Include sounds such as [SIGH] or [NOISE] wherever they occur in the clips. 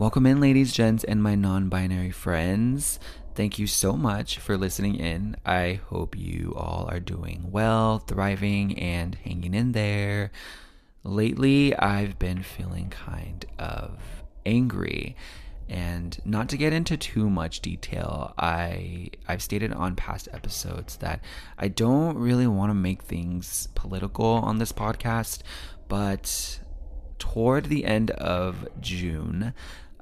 Welcome in, ladies, gents, and my non binary friends. Thank you so much for listening in. I hope you all are doing well, thriving, and hanging in there. Lately, I've been feeling kind of angry. And not to get into too much detail, I I've stated on past episodes that I don't really want to make things political on this podcast, but toward the end of June,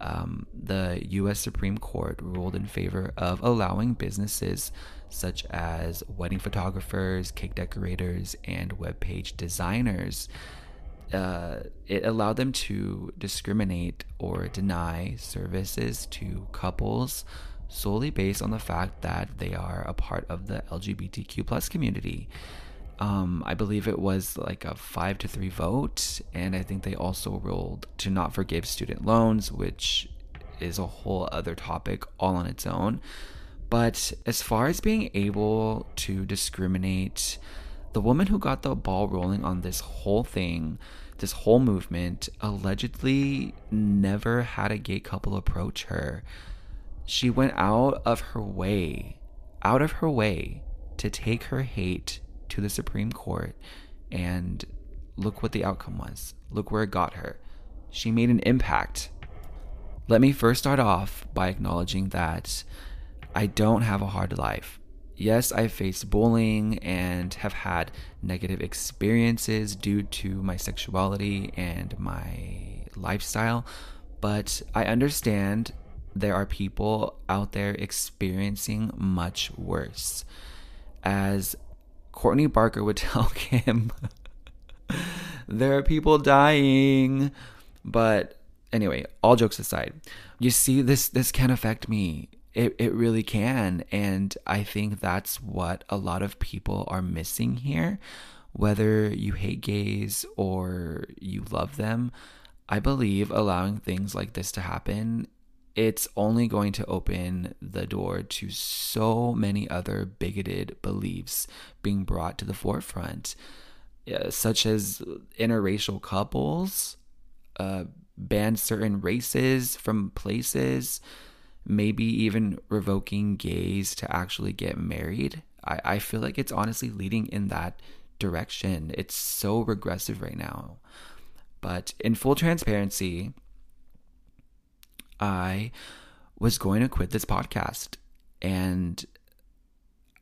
um, the U.S. Supreme Court ruled in favor of allowing businesses such as wedding photographers, cake decorators, and web page designers. Uh, it allowed them to discriminate or deny services to couples solely based on the fact that they are a part of the LGBTQ plus community. Um, I believe it was like a five to three vote, and I think they also ruled to not forgive student loans, which is a whole other topic all on its own. But as far as being able to discriminate, the woman who got the ball rolling on this whole thing, this whole movement, allegedly never had a gay couple approach her. She went out of her way, out of her way to take her hate to the Supreme Court, and look what the outcome was. Look where it got her. She made an impact. Let me first start off by acknowledging that I don't have a hard life. Yes, I've faced bullying and have had negative experiences due to my sexuality and my lifestyle, but I understand there are people out there experiencing much worse. As Kourtney Barker would [LAUGHS] tell Kim, there are people dying. But anyway, all jokes aside, you see, this this can affect me. It it really can, and I think that's what a lot of people are missing here. Whether you hate gays or you love them, I believe allowing things like this to happen it's only going to open the door to so many other bigoted beliefs being brought to the forefront, uh, such as interracial couples, uh, ban certain races from places, maybe even revoking gays to actually get married. I, I feel like it's honestly leading in that direction. It's so regressive right now. But in full transparency, I was going to quit this podcast. And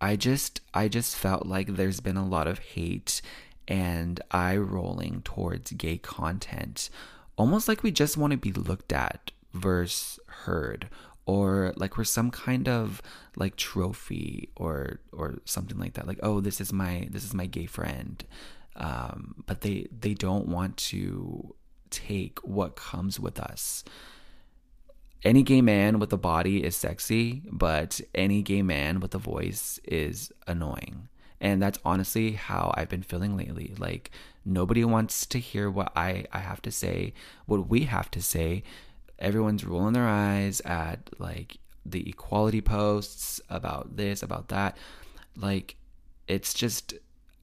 I just I just felt like there's been a lot of hate and eye rolling towards gay content. Almost like we just want to be looked at versus heard or like we're some kind of like trophy or or something like that. Like oh this is my this is my gay friend. Um, but they they don't want to take what comes with us any gay man with a body is sexy, but any gay man with a voice is annoying. And that's honestly how I've been feeling lately. Like nobody wants to hear what I, I have to say, what we have to say. Everyone's rolling their eyes at like the equality posts about this, about that. Like it's just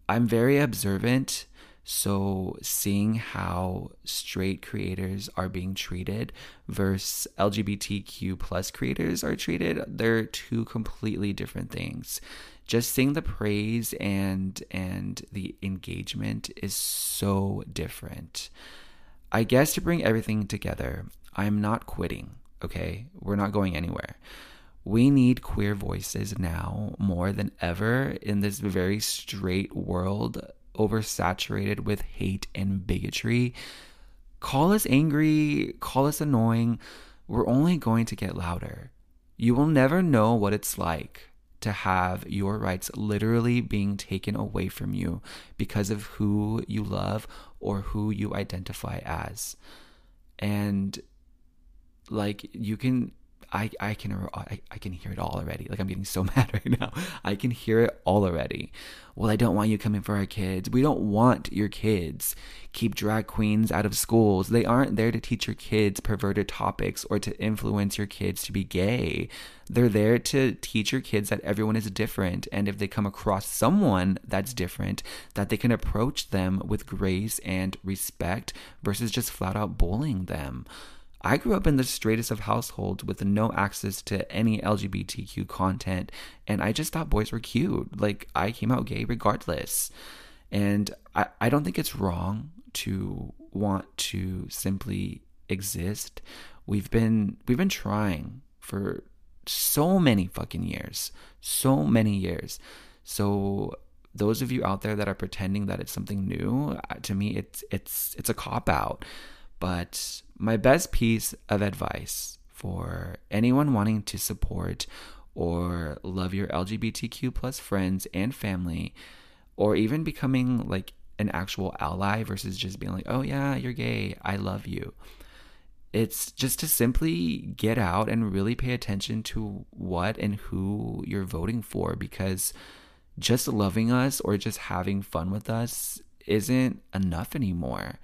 I'm very observant so seeing how straight creators are being treated versus LGBTQ plus creators are treated, they're two completely different things. Just seeing the praise and and the engagement is so different. I guess to bring everything together, I'm not quitting, okay? We're not going anywhere. We need queer voices now more than ever in this very straight world oversaturated with hate and bigotry. Call us angry, call us annoying. We're only going to get louder. You will never know what it's like to have your rights literally being taken away from you because of who you love or who you identify as. And like you can I, I can I, I can hear it all already. Like I'm getting so [LAUGHS] mad right now. I can hear it all already. Well, I don't want you coming for our kids. We don't want your kids. Keep drag queens out of schools. They aren't there to teach your kids perverted topics or to influence your kids to be gay. They're there to teach your kids that everyone is different and if they come across someone that's different, that they can approach them with grace and respect versus just flat out bullying them. I grew up in the straightest of households with no access to any LGBTQ content, and I just thought boys were cute. Like, I came out gay regardless. And I, I don't think it's wrong to want to simply exist. We've been we've been trying for so many fucking years. So many years. So those of you out there that are pretending that it's something new, uh, to me it's it's it's a cop out. But my best piece of advice for anyone wanting to support or love your LGBTQ plus friends and family, or even becoming like an actual ally versus just being like, oh yeah, you're gay, I love you. It's just to simply get out and really pay attention to what and who you're voting for because just loving us or just having fun with us isn't enough anymore.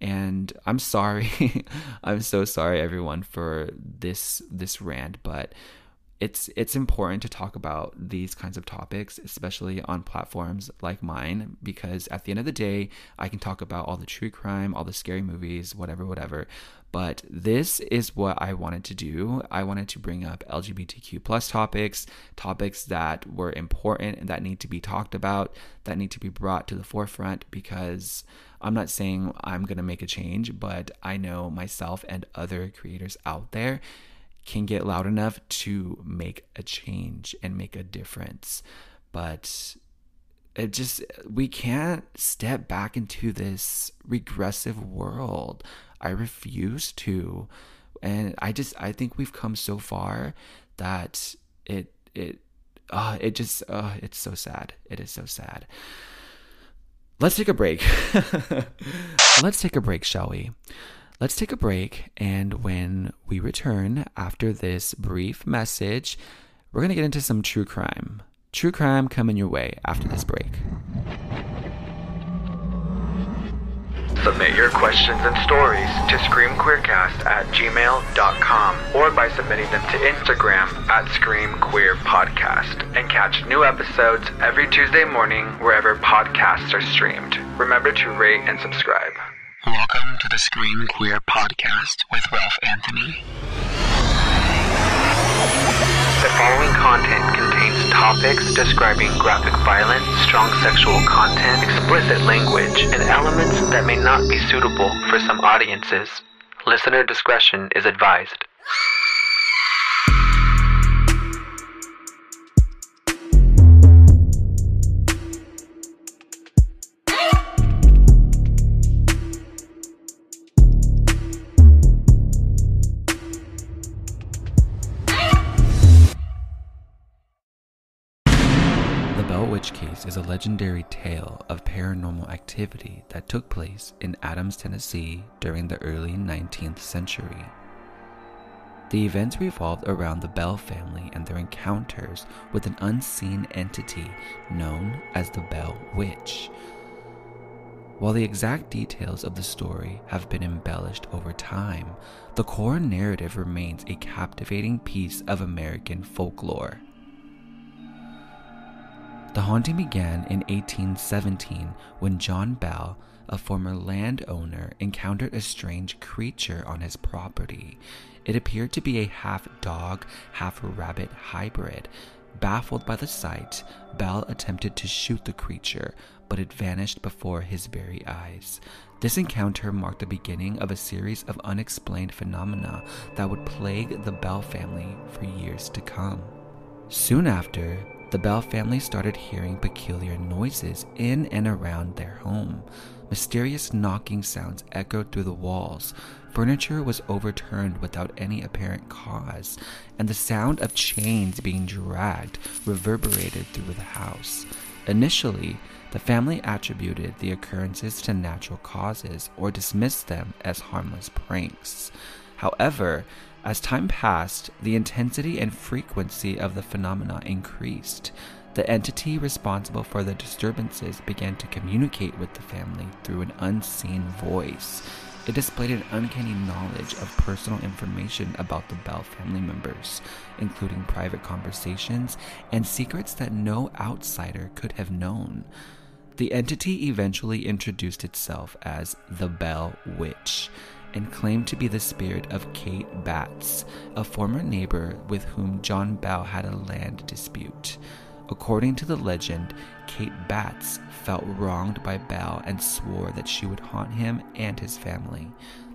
And I'm sorry. [LAUGHS] I'm so sorry everyone for this this rant, but it's it's important to talk about these kinds of topics especially on platforms like mine because at the end of the day I can talk about all the true crime, all the scary movies, whatever whatever, but this is what I wanted to do. I wanted to bring up LGBTQ plus topics, topics that were important and that need to be talked about, that need to be brought to the forefront because I'm not saying I'm going to make a change, but I know myself and other creators out there can get loud enough to make a change and make a difference. But it just, we can't step back into this regressive world. I refuse to. And I just, I think we've come so far that it, it, uh, it just, uh, it's so sad. It is so sad. Let's take a break. [LAUGHS] Let's take a break, shall we? Let's take a break, and when we return after this brief message, we're to get into some true crime. True crime coming your way after this break. Submit your questions and stories to screamqueercast at gmail.com or by submitting them to Instagram at screamqueerpodcast and catch new episodes every Tuesday morning wherever podcasts are streamed. Remember to rate and subscribe. Welcome to the Scream Queer Podcast with Ralph Anthony. Following content contains topics describing graphic violence, strong sexual content, explicit language, and elements that may not be suitable for some audiences. Listener discretion is advised. Legendary tale of paranormal activity that took place in Adams, Tennessee during the early 19th century. The events revolved around the Bell family and their encounters with an unseen entity known as the Bell Witch. While the exact details of the story have been embellished over time, the core narrative remains a captivating piece of American folklore. The haunting began in 1817 when John Bell, a former landowner, encountered a strange creature on his property. It appeared to be a half dog, half rabbit hybrid. Baffled by the sight, Bell attempted to shoot the creature, but it vanished before his very eyes. This encounter marked the beginning of a series of unexplained phenomena that would plague the Bell family for years to come. Soon after, the Bell family started hearing peculiar noises in and around their home. Mysterious knocking sounds echoed through the walls. Furniture was overturned without any apparent cause, and the sound of chains being dragged reverberated through the house. Initially, the family attributed the occurrences to natural causes or dismissed them as harmless pranks. However, as time passed, the intensity and frequency of the phenomena increased. The entity responsible for the disturbances began to communicate with the family through an unseen voice. It displayed an uncanny knowledge of personal information about the Bell family members, including private conversations and secrets that no outsider could have known. The entity eventually introduced itself as the Bell Witch and claimed to be the spirit of Kate Batts, a former neighbor with whom John Bell had a land dispute. According to the legend, Kate Batts felt wronged by Bell and swore that she would haunt him and his family.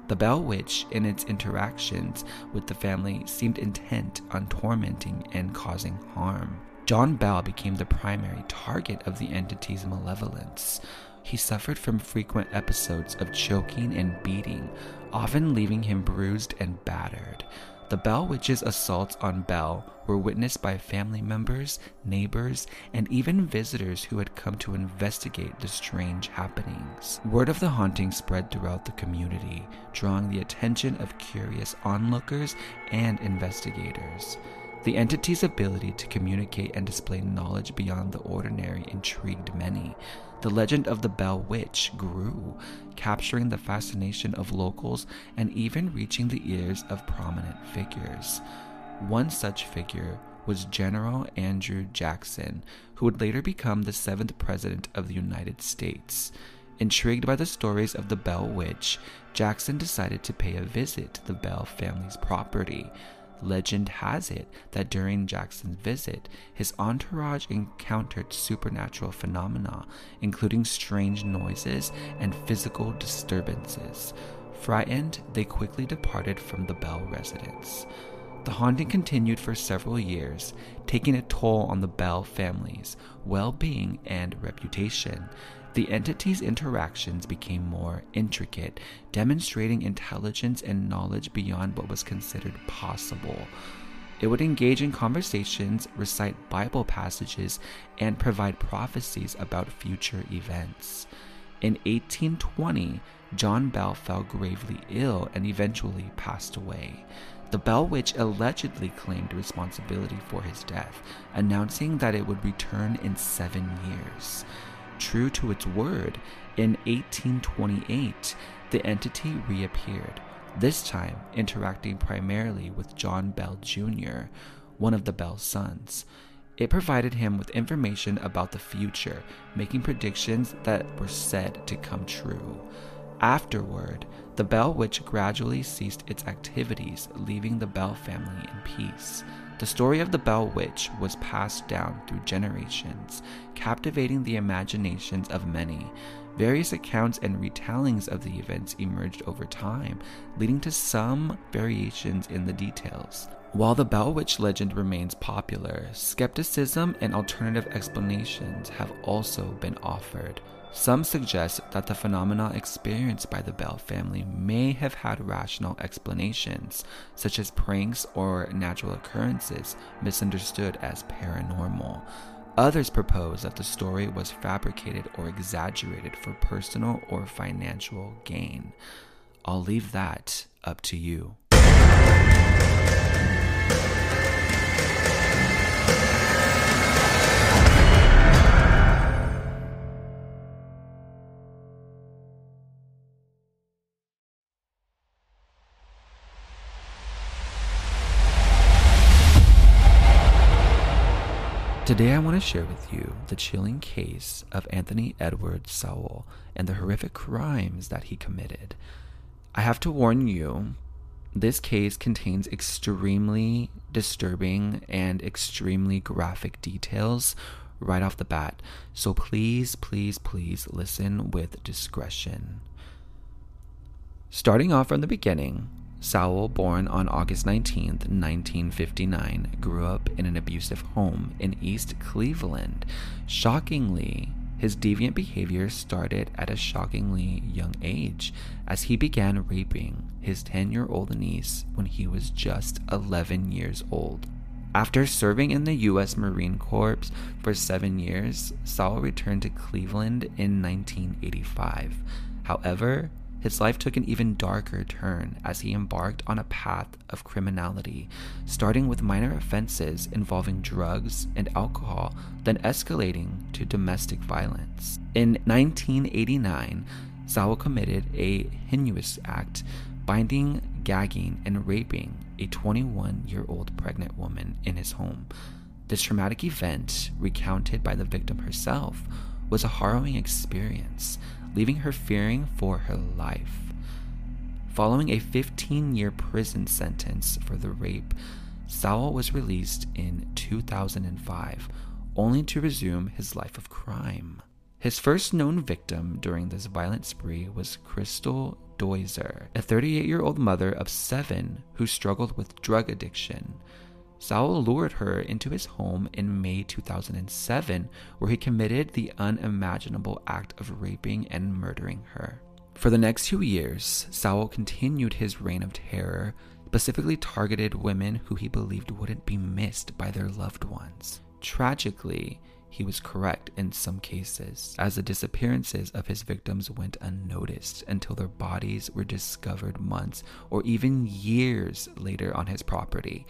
The Bell Witch, in its interactions with the family, seemed intent on tormenting and causing harm. John Bell became the primary target of the entity's malevolence. He suffered from frequent episodes of choking and beating, often leaving him bruised and battered. The Bell Witch's assaults on Bell were witnessed by family members, neighbors, and even visitors who had come to investigate the strange happenings. Word of the haunting spread throughout the community, drawing the attention of curious onlookers and investigators. The entity's ability to communicate and display knowledge beyond the ordinary intrigued many. The legend of the Bell Witch grew, capturing the fascination of locals and even reaching the ears of prominent figures. One such figure was General Andrew Jackson, who would later become the seventh President of the United States. Intrigued by the stories of the Bell Witch, Jackson decided to pay a visit to the Bell family's property. Legend has it that during Jackson's visit, his entourage encountered supernatural phenomena, including strange noises and physical disturbances. Frightened, they quickly departed from the Bell residence. The haunting continued for several years, taking a toll on the Bell family's well being and reputation. The entity's interactions became more intricate, demonstrating intelligence and knowledge beyond what was considered possible. It would engage in conversations, recite Bible passages, and provide prophecies about future events. In 1820, John Bell fell gravely ill and eventually passed away. The Bell Witch allegedly claimed responsibility for his death, announcing that it would return in seven years. True to its word, in 1828, the entity reappeared, this time interacting primarily with John Bell Jr., one of the Bell sons. It provided him with information about the future, making predictions that were said to come true. Afterward, the Bell Witch gradually ceased its activities, leaving the Bell family in peace. The story of the Bell Witch was passed down through generations, captivating the imaginations of many. Various accounts and retellings of the events emerged over time, leading to some variations in the details. While the Bell Witch legend remains popular, skepticism and alternative explanations have also been offered. Some suggest that the phenomena experienced by the Bell family may have had rational explanations, such as pranks or natural occurrences misunderstood as paranormal. Others propose that the story was fabricated or exaggerated for personal or financial gain. I'll leave that up to you. Today, I want to share with you the chilling case of Anthony Edward Sowell and the horrific crimes that he committed. I have to warn you, this case contains extremely disturbing and extremely graphic details right off the bat, so please, please, please listen with discretion. Starting off from the beginning, Sowell, born on August 19, 1959, grew up in an abusive home in East Cleveland. Shockingly, his deviant behavior started at a shockingly young age as he began raping his 10 year old niece when he was just 11 years old. After serving in the U.S. Marine Corps for seven years, Sowell returned to Cleveland in 1985. However, his life took an even darker turn as he embarked on a path of criminality, starting with minor offenses involving drugs and alcohol, then escalating to domestic violence. In 1989, Sowell committed a heinous act, binding, gagging, and raping a 21 year old pregnant woman in his home. This traumatic event, recounted by the victim herself, was a harrowing experience leaving her fearing for her life. Following a 15 year prison sentence for the rape, Sowell was released in 2005, only to resume his life of crime. His first known victim during this violent spree was Crystal Dozier, a 38 year old mother of seven who struggled with drug addiction. Sowell lured her into his home in May 2007, where he committed the unimaginable act of raping and murdering her. For the next two years, Sowell continued his reign of terror, specifically targeted women who he believed wouldn't be missed by their loved ones. Tragically, he was correct in some cases, as the disappearances of his victims went unnoticed until their bodies were discovered months or even years later on his property.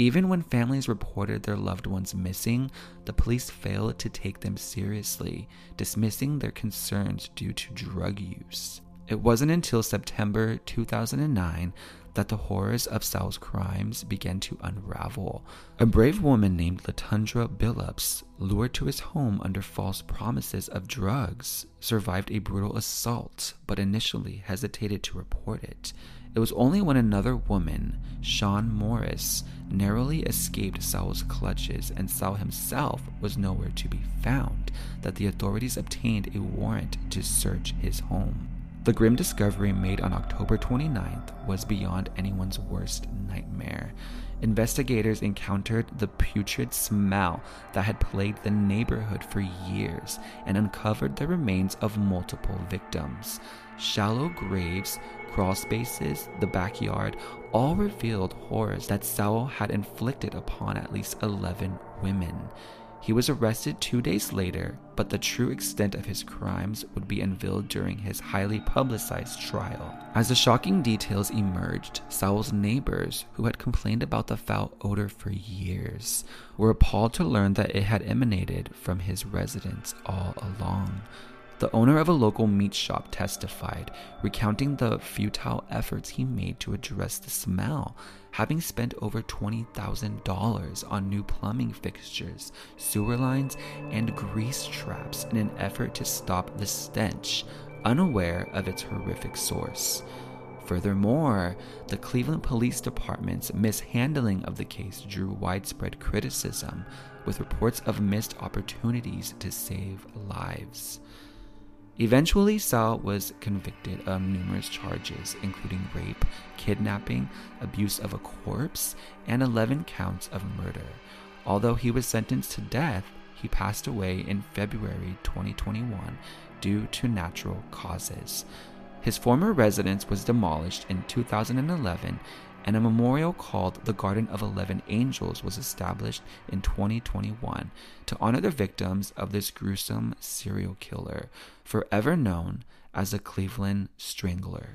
Even when families reported their loved ones missing, the police failed to take them seriously, dismissing their concerns due to drug use. It wasn't until September 2009 that the horrors of Sowell's crimes began to unravel. A brave woman named Latundra Billups, lured to his home under false promises of drugs, survived a brutal assault but initially hesitated to report it. It was only when another woman, Sean Morris, narrowly escaped Sowell's clutches and Sowell himself was nowhere to be found that the authorities obtained a warrant to search his home. The grim discovery made on October 29th was beyond anyone's worst nightmare. Investigators encountered the putrid smell that had plagued the neighborhood for years and uncovered the remains of multiple victims. Shallow graves, crawl spaces, the backyard all revealed horrors that Sowell had inflicted upon at least 11 women. He was arrested two days later, but the true extent of his crimes would be unveiled during his highly publicized trial. As the shocking details emerged, Sowell's neighbors, who had complained about the foul odor for years, were appalled to learn that it had emanated from his residence all along. The owner of a local meat shop testified, recounting the futile efforts he made to address the smell, having spent over $20,000 on new plumbing fixtures, sewer lines, and grease traps in an effort to stop the stench, unaware of its horrific source. Furthermore, the Cleveland Police Department's mishandling of the case drew widespread criticism, with reports of missed opportunities to save lives. Eventually, Sowell was convicted of numerous charges, including rape, kidnapping, abuse of a corpse, and 11 counts of murder. Although he was sentenced to death, he passed away in February 2021 due to natural causes. His former residence was demolished in 2011 and a memorial called the Garden of Eleven Angels was established in 2021 to honor the victims of this gruesome serial killer, forever known as the Cleveland Strangler.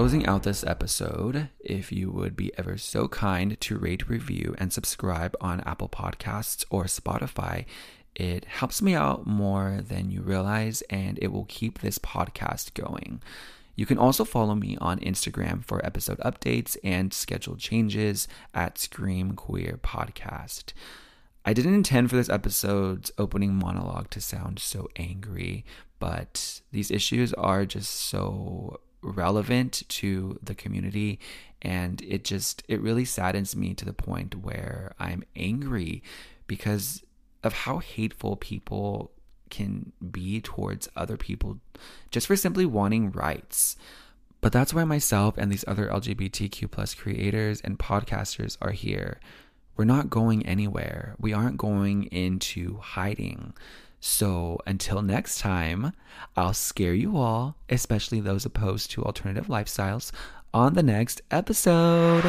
Closing out this episode, if you would be ever so kind to rate, review, and subscribe on Apple Podcasts or Spotify, it helps me out more than you realize and it will keep this podcast going. You can also follow me on Instagram for episode updates and schedule changes at Scream Queer Podcast. I didn't intend for this episode's opening monologue to sound so angry, but these issues are just so relevant to the community and it just it really saddens me to the point where I'm angry because of how hateful people can be towards other people just for simply wanting rights. But that's why myself and these other LGBTQ plus creators and podcasters are here. We're not going anywhere. We aren't going into hiding. So until next time, I'll scare you all, especially those opposed to alternative lifestyles, on the next episode.